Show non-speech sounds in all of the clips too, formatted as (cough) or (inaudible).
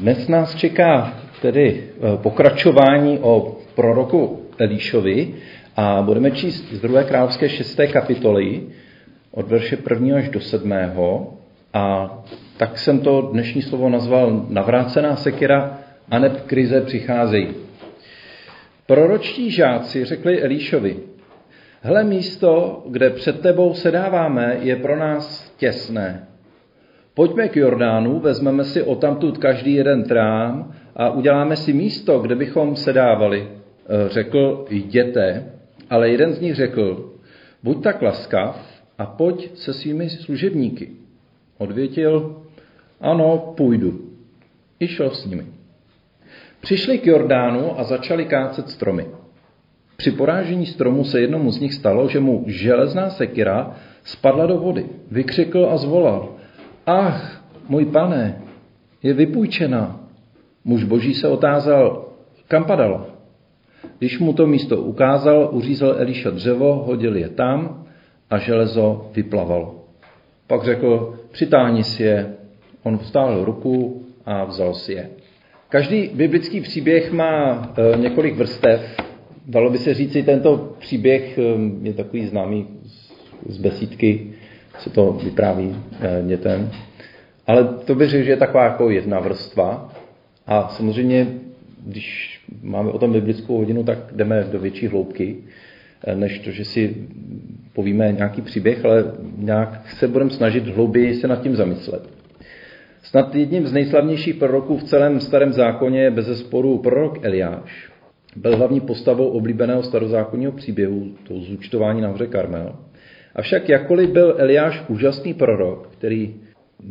Dnes nás čeká tedy eh, pokračování o proroku Elíšovi a budeme číst z 2. královské 6. kapitoly od verše 1. až do 7. A tak jsem to dnešní slovo nazval Navrácená sekira a neb krize přicházejí. Proročtí žáci řekli Elíšovi, hle místo, kde před tebou sedáváme, je pro nás těsné. Pojďme k Jordánu, vezmeme si tamtud každý jeden trám a uděláme si místo, kde bychom sedávali. E, řekl, jděte, ale jeden z nich řekl, buď tak laskav a pojď se svými služebníky. Odvětil, ano, půjdu. I šel s nimi. Přišli k Jordánu a začali kácet stromy. Při porážení stromu se jednomu z nich stalo, že mu železná sekira spadla do vody. Vykřikl a zvolal. Ach, můj pane, je vypůjčená. Muž boží se otázal, kam padala. Když mu to místo ukázal, uřízl Eliša dřevo, hodil je tam a železo vyplavalo. Pak řekl, přitáhni si je. On vstáhl ruku a vzal si je. Každý biblický příběh má e, několik vrstev. Dalo by se říci, tento příběh e, je takový známý z besídky, se to vypráví dětem. Ale to bych řekl, že je taková jako jedna vrstva. A samozřejmě, když máme o tom biblickou hodinu, tak jdeme do větší hloubky, než to, že si povíme nějaký příběh, ale nějak se budeme snažit hlouběji se nad tím zamyslet. Snad jedním z nejslavnějších proroků v celém starém zákoně je bezesporu prorok Eliáš. Byl hlavní postavou oblíbeného starozákonního příběhu, to zúčtování na hoře Karmel. Avšak jakkoliv byl Eliáš úžasný prorok, který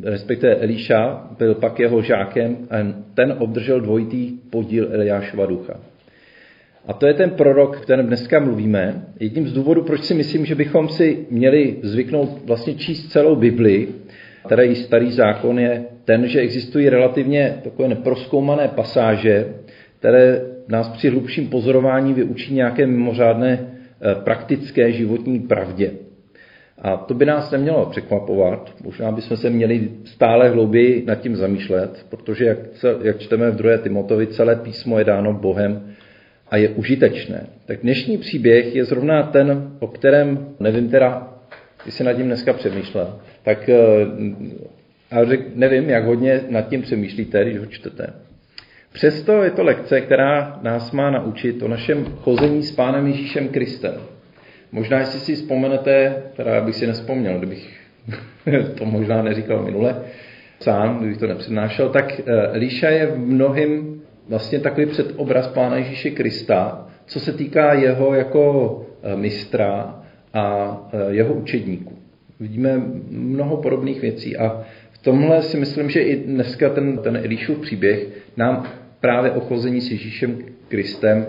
respektive Elíša byl pak jeho žákem a ten obdržel dvojitý podíl Eliášova ducha. A to je ten prorok, o kterém dneska mluvíme. Jedním z důvodů, proč si myslím, že bychom si měli zvyknout vlastně číst celou Bibli, teda i starý zákon, je ten, že existují relativně takové neproskoumané pasáže, které nás při hlubším pozorování vyučí nějaké mimořádné eh, praktické životní pravdě. A to by nás nemělo překvapovat. Možná bychom se měli stále hlouběji nad tím zamýšlet, protože jak, jak čteme v 2. Timotovi, celé písmo je dáno Bohem a je užitečné. Tak dnešní příběh je zrovna ten, o kterém, nevím teda, jestli nad tím dneska přemýšlel, tak eh, řek, nevím, jak hodně nad tím přemýšlíte, když ho čtete. Přesto je to lekce, která nás má naučit o našem chození s Pánem Ježíšem Kristem. Možná, jestli si vzpomenete, teda já bych si nespomněl, kdybych (laughs) to možná neříkal minule sám, kdybych to nepřednášel, tak eh, Líša je v mnohým vlastně takový předobraz Pána Ježíše Krista, co se týká jeho jako eh, mistra a eh, jeho učedníků. Vidíme mnoho podobných věcí a v tomhle si myslím, že i dneska ten, ten Elíšův příběh nám právě o chození s Ježíšem Kristem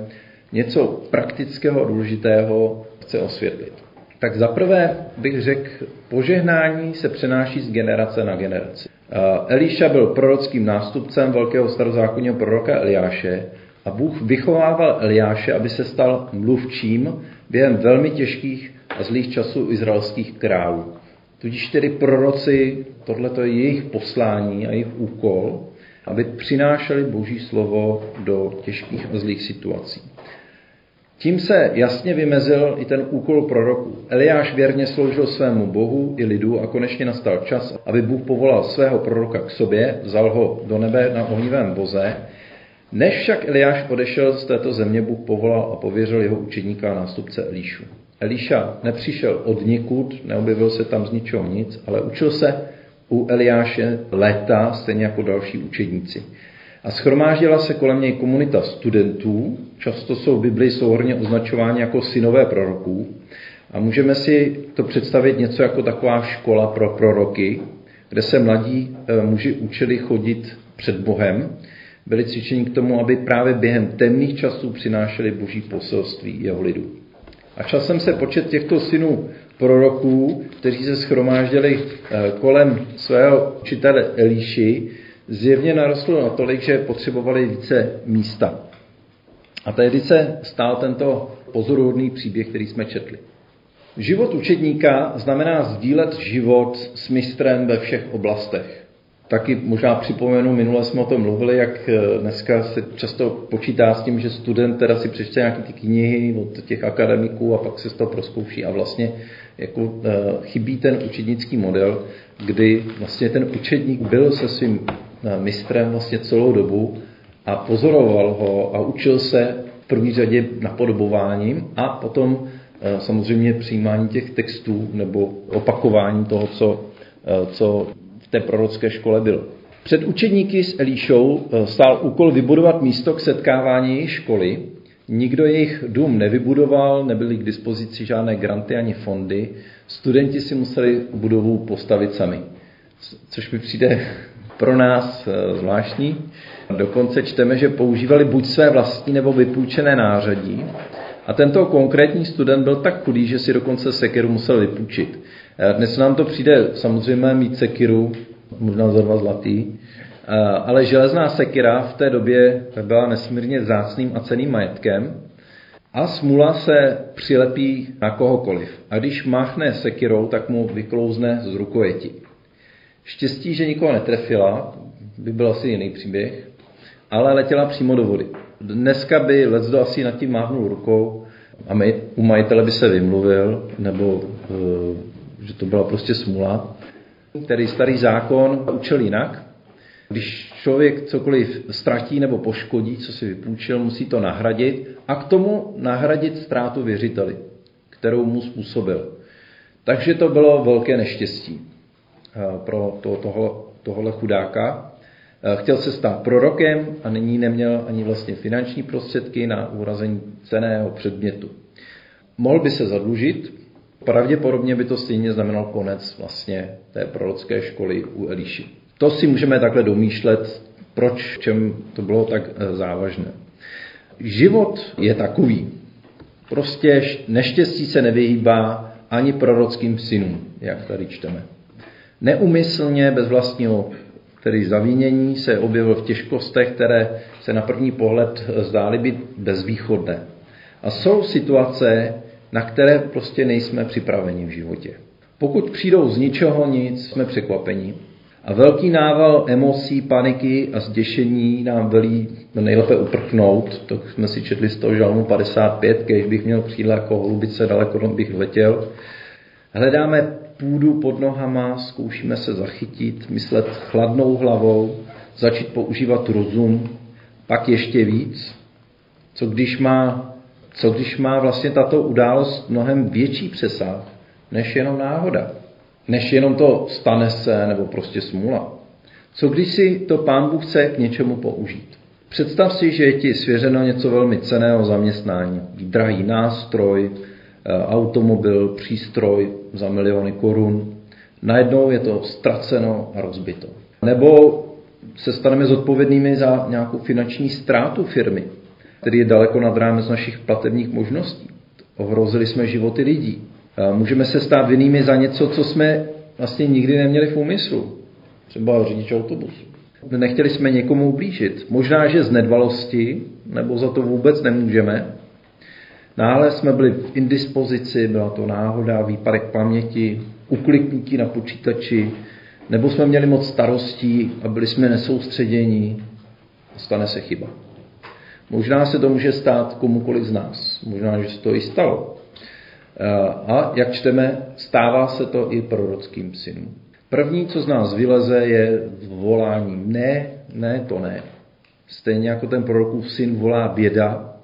něco praktického a důležitého chce osvětlit. Tak zaprvé bych řekl, požehnání se přenáší z generace na generaci. Elíša byl prorockým nástupcem velkého starozákonního proroka Eliáše a Bůh vychovával Eliáše, aby se stal mluvčím během velmi těžkých a zlých časů izraelských králů. Tudíž tedy proroci, tohle je jejich poslání a jejich úkol, aby přinášeli Boží slovo do těžkých a zlých situací. Tím se jasně vymezil i ten úkol proroků. Eliáš věrně sloužil svému bohu i lidu a konečně nastal čas, aby Bůh povolal svého proroka k sobě, vzal ho do nebe na ohnivém voze. Než však Eliáš odešel z této země, Bůh povolal a pověřil jeho učedníka a nástupce Elíšu. Elíša nepřišel od nikud, neobjevil se tam z ničeho nic, ale učil se u Eliáše léta, stejně jako další učedníci. A schromáždila se kolem něj komunita studentů, často jsou v Biblii souhrně označováni jako synové proroků. A můžeme si to představit něco jako taková škola pro proroky, kde se mladí eh, muži učili chodit před Bohem, byli cvičeni k tomu, aby právě během temných časů přinášeli boží poselství jeho lidu. A časem se počet těchto synů proroků, kteří se schromáždili eh, kolem svého učitele Elíši, zjevně narostlo natolik, že potřebovali více místa. A tehdy se stál tento pozoruhodný příběh, který jsme četli. Život učedníka znamená sdílet život s mistrem ve všech oblastech. Taky možná připomenu, minule jsme o tom mluvili, jak eh, dneska se často počítá s tím, že student teda si přečte nějaké ty knihy od těch akademiků a pak se z toho proskouší a vlastně jako eh, chybí ten učednický model, kdy vlastně ten učedník byl se svým mistrem vlastně celou dobu a pozoroval ho a učil se v první řadě napodobováním a potom samozřejmě přijímání těch textů nebo opakování toho, co, co v té prorocké škole bylo. Před učedníky s Elíšou eh, stál úkol vybudovat místo k setkávání jejich školy. Nikdo jejich dům nevybudoval, nebyly k dispozici žádné granty ani fondy. Studenti si museli budovu postavit sami, což mi přijde pro nás eh, zvláštní. Dokonce čteme, že používali buď své vlastní nebo vypůjčené nářadí. A tento konkrétní student byl tak chudý, že si dokonce sekeru musel vypůjčit. Eh, dnes nám to přijde samozřejmě mít sekiru, možná za dva zlatý, eh, ale železná sekira v té době byla nesmírně vzácným a ceným majetkem a smula se přilepí na kohokoliv. A když máchne sekirou, tak mu vyklouzne z rukojeti. Štěstí, že nikoho netrefila, by byl asi jiný příběh, ale letěla přímo do vody. Dneska by Lecdo asi nad tím máhnul rukou a u majitele by se vymluvil, nebo eh, že to byla prostě smula, který starý zákon učil jinak. Když člověk cokoliv ztratí nebo poškodí, co si vypůjčil, musí to nahradit a k tomu nahradit ztrátu věřiteli, kterou mu způsobil. Takže to bylo velké neštěstí pro to, toho, tohohle chudáka. Eh, chtěl se stát prorokem a nyní neměl ani vlastně finanční prostředky na urazení ceného předmětu. Mohl by se zadlužit, pravděpodobně by to stejně znamenalo konec vlastně té prorocké školy u Eliši. To si můžeme takhle domýšlet, proč, čem to bylo tak eh, závažné. Život je takový. Prostě neštěstí se nevyhýbá ani prorockým synům, jak tady čteme. Neumyslně, bez vlastního tedy zavínění, se objevil v těžkostech, které se na první pohled zdály být bezvýchodné. A jsou situace, na které prostě nejsme připraveni v životě. Pokud přijdou z ničeho nic, jsme překvapeni. A velký nával emocí, paniky a zděšení nám velí nejlépe uprchnout. To jsme si četli z toho žalmu 55, když bych měl přijít jako holubice, daleko bych letěl. Hledáme půdu pod nohama, zkoušíme se zachytit, myslet chladnou hlavou, začít používat rozum, pak ještě víc. Co když má co když má vlastně tato událost mnohem větší přesah, než jenom náhoda, než jenom to stane se nebo prostě smůla. Co když si to pán Bůh chce k něčemu použít? Představ si, že je ti svěřeno něco velmi ceného zaměstnání, drahý nástroj, automobil, přístroj za miliony korun. Najednou je to ztraceno a rozbito. Nebo se staneme zodpovědnými za nějakou finanční ztrátu firmy, který je daleko nad rámec našich platebních možností. Ohrozili jsme životy lidí. Můžeme se stát vinnými za něco, co jsme vlastně nikdy neměli v úmyslu. Třeba řidič autobusu. Nechtěli jsme někomu ublížit. Možná, že z nedbalosti, nebo za to vůbec nemůžeme. Náhle jsme byli v indispozici, byla to náhoda, výpadek paměti, ukliknutí na počítači, nebo jsme měli moc starostí a byli jsme nesoustředění. Stane se chyba. Možná se to může stát komukoliv z nás. Možná, že se to i stalo. A jak čteme, stává se to i prorockým synům. První, co z nás vyleze, je volání ne, ne, to ne. Stejně jako ten prorokův syn volá běda,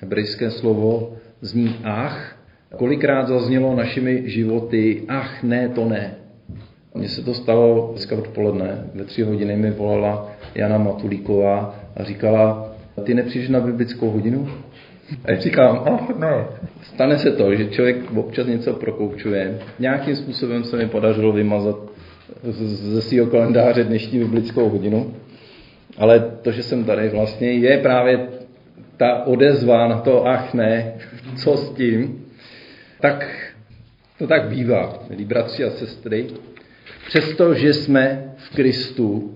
hebrejské slovo zní ach. Kolikrát zaznělo našimi životy ach, ne, to ne. Mně se to stalo dneska odpoledne, ve tři hodiny mi volala Jana Matulíková a říkala, ty nepřijdeš na biblickou hodinu? A já říkám, ach ne. Stane se to, že člověk občas něco prokoučuje. Nějakým způsobem se mi podařilo vymazat ze svého kalendáře dnešní biblickou hodinu. Ale to, že jsem tady vlastně, je právě ta odezva na to, ach ne, co s tím, tak to tak bývá, milí bratři a sestry. Přestože jsme v Kristu,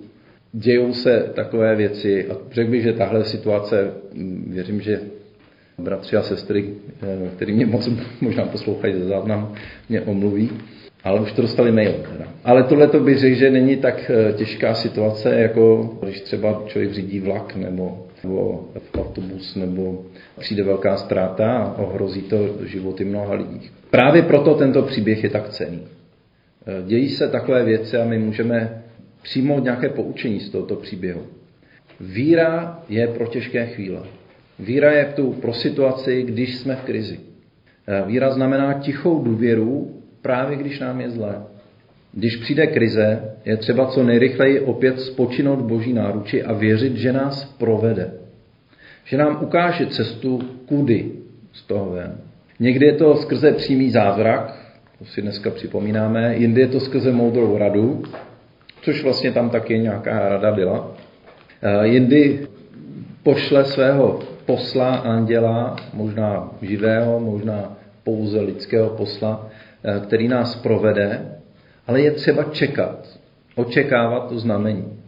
dějou se takové věci a řekl bych, že tahle situace, věřím, že bratři a sestry, eh, který mě moc možná poslouchají ze záznam, mě omluví. Ale už to dostali mail. Teda. Ale tohle to bych řekl, že není tak eh, těžká situace, jako když třeba člověk řídí vlak nebo, nebo autobus, nebo přijde velká ztráta a ohrozí to životy mnoha lidí. Právě proto tento příběh je tak cený. Eh, dějí se takové věci a my můžeme přijmout nějaké poučení z tohoto příběhu. Víra je pro těžké chvíle. Víra je tu pro situaci, když jsme v krizi. Eh, víra znamená tichou důvěru, právě když nám je zlé. Když přijde krize, je třeba co nejrychleji opět spočinout boží náruči a věřit, že nás provede. Že nám ukáže cestu, kudy z toho ven. Někdy je to skrze přímý zázrak, to si dneska připomínáme, jindy je to skrze moudrou radu, což vlastně tam taky nějaká rada byla. Eh, jindy pošle svého posla anděla, možná živého, možná pouze lidského posla, eh, který nás provede, ale je třeba čekat, očekávat to znamení.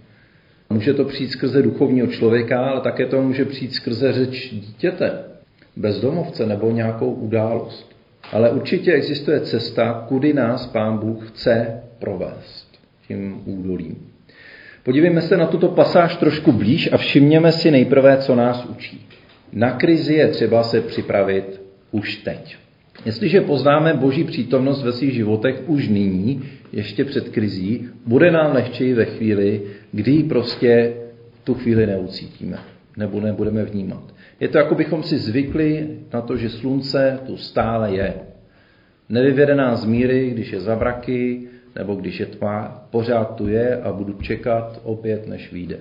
Může to přijít skrze duchovního člověka, ale také to může přijít skrze řeč dítěte, bezdomovce nebo nějakou událost. Ale určitě existuje cesta, kudy nás Pán Bůh chce provést tím údolím. Podívejme se na tuto pasáž trošku blíž a všimněme si nejprve, co nás učí. Na krizi je třeba se připravit už teď. Jestliže poznáme Boží přítomnost ve svých životech už nyní, ještě před krizí, bude nám lehčeji ve chvíli, kdy prostě tu chvíli neucítíme nebo nebudeme vnímat. Je to, jako bychom si zvykli na to, že slunce tu stále je. Nevyvede nás z míry, když je zavraky, nebo když je tma, pořád tu je a budu čekat opět, než vyjde.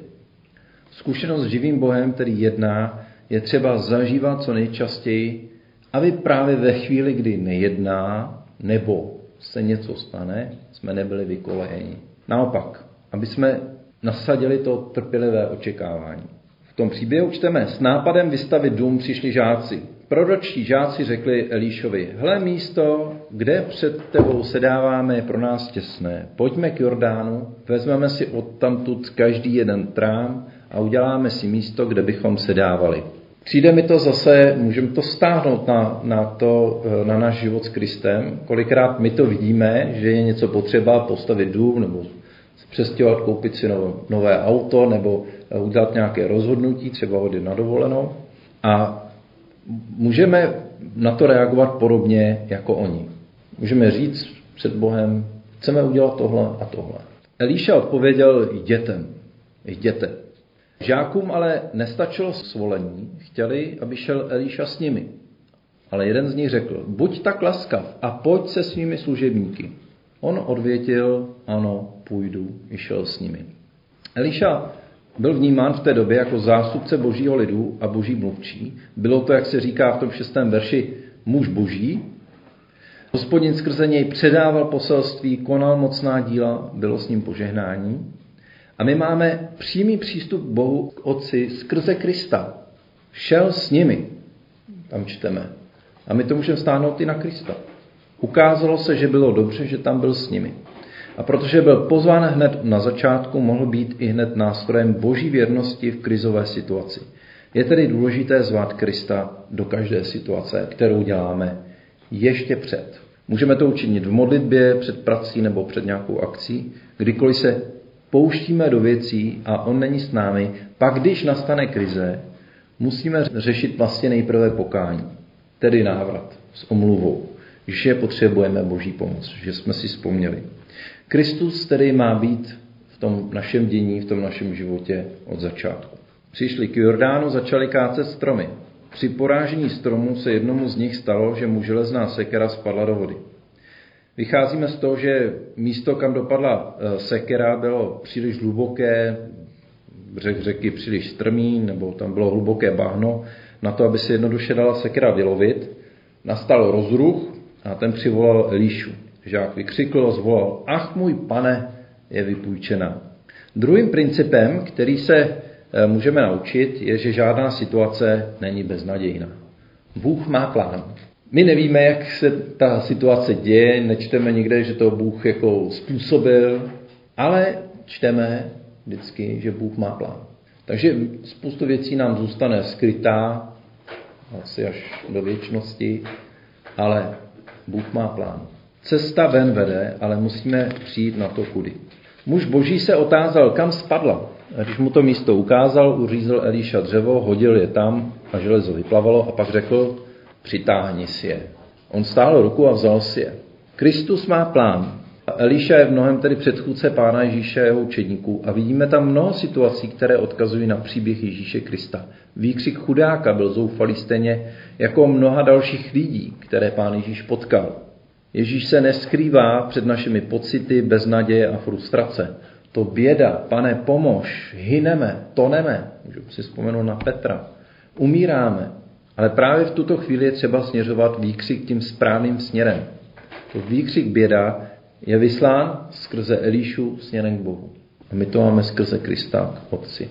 Zkušenost s živým Bohem, který jedná, je třeba zažívat co nejčastěji, aby právě ve chvíli, kdy nejedná, nebo se něco stane, jsme nebyli vykolejeni. Naopak, aby jsme nasadili to trpělivé očekávání. V tom příběhu čteme, s nápadem vystavit dům přišli žáci. Proročtí žáci řekli Elíšovi, hle místo, kde před tebou sedáváme, je pro nás těsné. Pojďme k Jordánu, vezmeme si odtamtud každý jeden trám a uděláme si místo, kde bychom sedávali. Přijde mi to zase, můžeme to stáhnout na, na, to, na náš život s Kristem. Kolikrát my to vidíme, že je něco potřeba, postavit dům nebo přestěhovat, koupit si nové auto nebo udělat nějaké rozhodnutí, třeba hodit na dovolenou. A můžeme na to reagovat podobně jako oni. Můžeme říct před Bohem, chceme udělat tohle a tohle. Elíša odpověděl, jděte, jděte. Žákům ale nestačilo svolení, chtěli, aby šel Elíša s nimi. Ale jeden z nich řekl, buď tak laskav a pojď se svými služebníky. On odvětil, ano, půjdu, i šel s nimi. Elíša byl vnímán v té době jako zástupce božího lidu a boží mluvčí. Bylo to, jak se říká v tom šestém verši, muž boží. Hospodin skrze něj předával poselství, konal mocná díla, bylo s ním požehnání. A my máme přímý přístup k Bohu, k Otci, skrze Krista. Šel s nimi, tam čteme. A my to můžeme stáhnout i na Krista. Ukázalo se, že bylo dobře, že tam byl s nimi. A protože byl pozván hned na začátku, mohl být i hned nástrojem boží věrnosti v krizové situaci. Je tedy důležité zvát Krista do každé situace, kterou děláme ještě před. Můžeme to učinit v modlitbě, před prací nebo před nějakou akcí, kdykoliv se pouštíme do věcí a on není s námi, pak když nastane krize, musíme řešit vlastně nejprve pokání, tedy návrat s omluvou, že potřebujeme boží pomoc, že jsme si vzpomněli. Kristus tedy má být v tom našem dění, v tom našem životě od začátku. Přišli k Jordánu, začali kácet stromy. Při porážení stromů se jednomu z nich stalo, že mu železná sekera spadla do vody. Vycházíme z toho, že místo, kam dopadla eh, sekera, bylo příliš hluboké, břeh řeky příliš strmý, nebo tam bylo hluboké bahno, na to, aby se jednoduše dala sekera vylovit. Nastal rozruch a ten přivolal Elíšu. Žák vykřikl a zvolal, ach můj pane, je vypůjčena. Druhým principem, který se eh, můžeme naučit, je, že žádná situace není beznadějná. Bůh má plán. My nevíme, jak se ta situace děje, nečteme nikde, že to Bůh jako způsobil, ale čteme vždycky, že Bůh má plán. Takže spoustu věcí nám zůstane skrytá, asi až do věčnosti, ale Bůh má plán. Cesta ven vede, ale musíme přijít na to kudy. Muž boží se otázal, kam spadla. A když mu to místo ukázal, uřízl Elíša dřevo, hodil je tam a železo vyplavalo a pak řekl, přitáhni si je. On stál ruku a vzal si je. Kristus má plán. A Elíša je v mnohem tedy předchůdce Pána Ježíše a jeho učedníků a vidíme tam mnoho situací, které odkazují na příběh Ježíše Krista. Výkřik chudáka byl zoufalý stejně jako mnoha dalších lidí, které Pán Ježíš potkal. Ježíš se neskrývá před našimi pocity, beznaděje a frustrace. To běda, pane, pomož, hyneme, toneme, můžu si vzpomenout na Petra, umíráme, ale právě v tuto chvíli je třeba směřovat výkřik tím správným směrem. To výkřik běda je vyslán skrze Elíšu směrem k Bohu. A my to máme skrze Krista k Otci.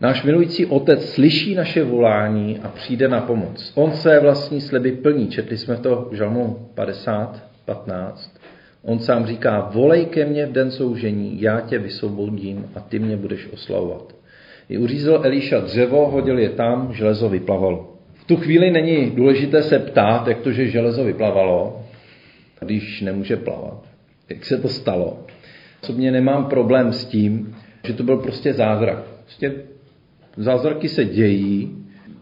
Náš milující Otec slyší naše volání a přijde na pomoc. On své vlastní sliby plní. Četli jsme to v Žalmu 50, 15. On sám říká, volej ke mně v den soužení, já tě vysvobodím a ty mě budeš oslavovat. I uřízl Elíša dřevo, hodil je tam, železo vyplavalo. Tu chvíli není důležité se ptát, jak to, že železo vyplavalo, když nemůže plavat. Jak se to stalo? Osobně nemám problém s tím, že to byl prostě zázrak. Prostě zázraky se dějí,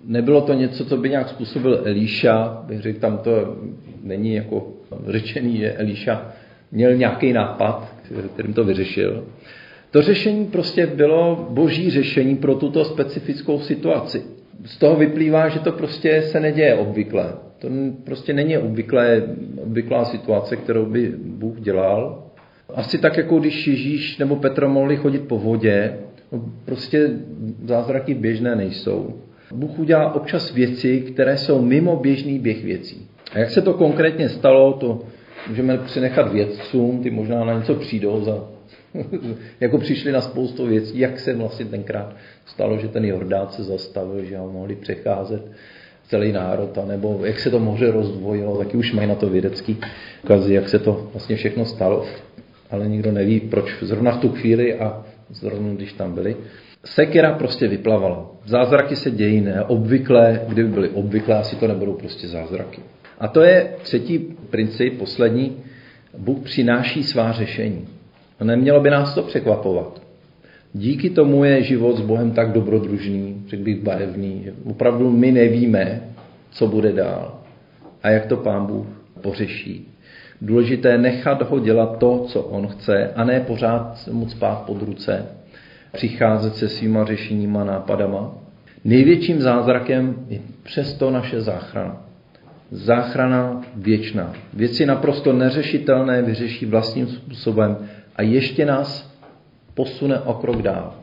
nebylo to něco, co by nějak způsobil Elíša, bych řekl, tam to není jako řečený, že Elíša měl nějaký nápad, kterým to vyřešil. To řešení prostě bylo boží řešení pro tuto specifickou situaci. Z toho vyplývá, že to prostě se neděje obvykle. To prostě není obvyklé, obvyklá situace, kterou by Bůh dělal. Asi tak, jako když Ježíš nebo Petr mohli chodit po vodě, no prostě zázraky běžné nejsou. Bůh udělá občas věci, které jsou mimo běžný běh věcí. A jak se to konkrétně stalo, to můžeme přenechat vědcům, ty možná na něco přijdou za, (laughs) jako přišli na spoustu věcí, jak se vlastně tenkrát stalo, že ten Jordán se zastavil, že ho mohli přecházet celý národ, nebo jak se to moře rozdvojilo, taky už mají na to vědecký ukazy, jak se to vlastně všechno stalo, ale nikdo neví, proč zrovna v tu chvíli a zrovna když tam byli. Sekera prostě vyplavala. Zázraky se dějí ne obvykle, kdyby byly obvyklé, asi to nebudou prostě zázraky. A to je třetí princip, poslední. Bůh přináší svá řešení. A nemělo by nás to překvapovat. Díky tomu je život s Bohem tak dobrodružný, řekl bych barevný, že opravdu my nevíme, co bude dál a jak to Pán Bůh pořeší. Důležité je nechat ho dělat to, co on chce a ne pořád mu spát pod ruce, přicházet se svýma řešeníma, nápadama. Největším zázrakem je přesto naše záchrana. Záchrana věčná. Věci naprosto neřešitelné vyřeší vlastním způsobem a ještě nás posune o krok dál.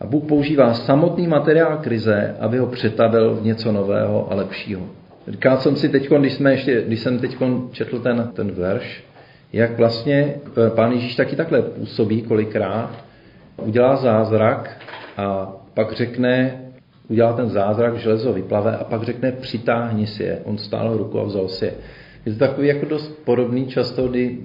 A Bůh používá samotný materiál krize, aby ho přetavil v něco nového a lepšího. Říkal jsem si teď, když, jsme ještě, když jsem teď četl ten, ten verš, jak vlastně eh, pán Ježíš taky takhle působí kolikrát, udělá zázrak a pak řekne, udělá ten zázrak, železo vyplave a pak řekne přitáhni si je. On stál ruku a vzal si je. Je to takový jako dost podobný často, kdy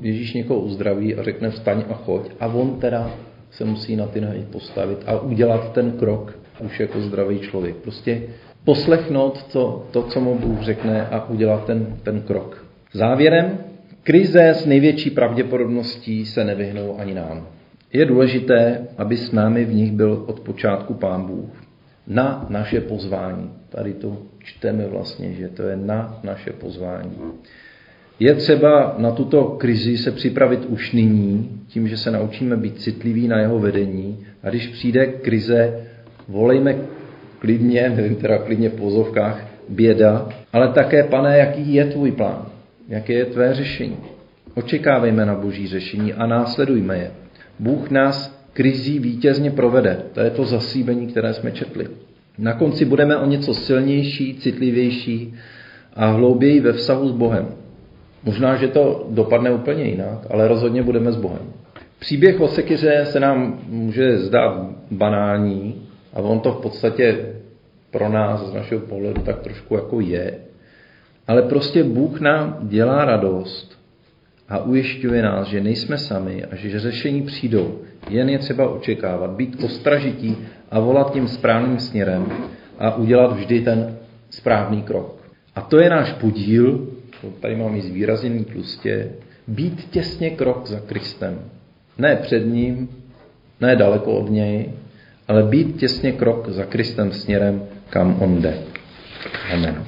Ježíš někoho uzdraví a řekne vstaň a choď a on teda se musí na ty nohy postavit a udělat ten krok už jako zdravý člověk. Prostě poslechnout to, to co mu Bůh řekne a udělat ten, ten krok. Závěrem, krize s největší pravděpodobností se nevyhnou ani nám. Je důležité, aby s námi v nich byl od počátku Pán Bůh. Na naše pozvání. Tady to čteme vlastně, že to je na naše pozvání. Je třeba na tuto krizi se připravit už nyní, tím, že se naučíme být citliví na jeho vedení. A když přijde krize, volejme klidně, nevím teda klidně v pozovkách, běda, ale také, pane, jaký je tvůj plán, jaké je tvé řešení. Očekávejme na boží řešení a následujme je. Bůh nás krizí vítězně provede. To je to zasíbení, které jsme četli. Na konci budeme o něco silnější, citlivější a hlouběji ve vztahu s Bohem. Možná, že to dopadne úplně jinak, ale rozhodně budeme s Bohem. Příběh o sekyře se nám může zdát banální a on to v podstatě pro nás z našeho pohledu tak trošku jako je. Ale prostě Bůh nám dělá radost a ujišťuje nás, že nejsme sami a že řešení přijdou. Jen je třeba očekávat, být ostražití a volat tím správným směrem a udělat vždy ten správný krok. A to je náš podíl, tady mám i zvýrazněný tlustě, být těsně krok za Kristem. Ne před ním, ne daleko od něj, ale být těsně krok za Kristem směrem, kam on jde. Amen.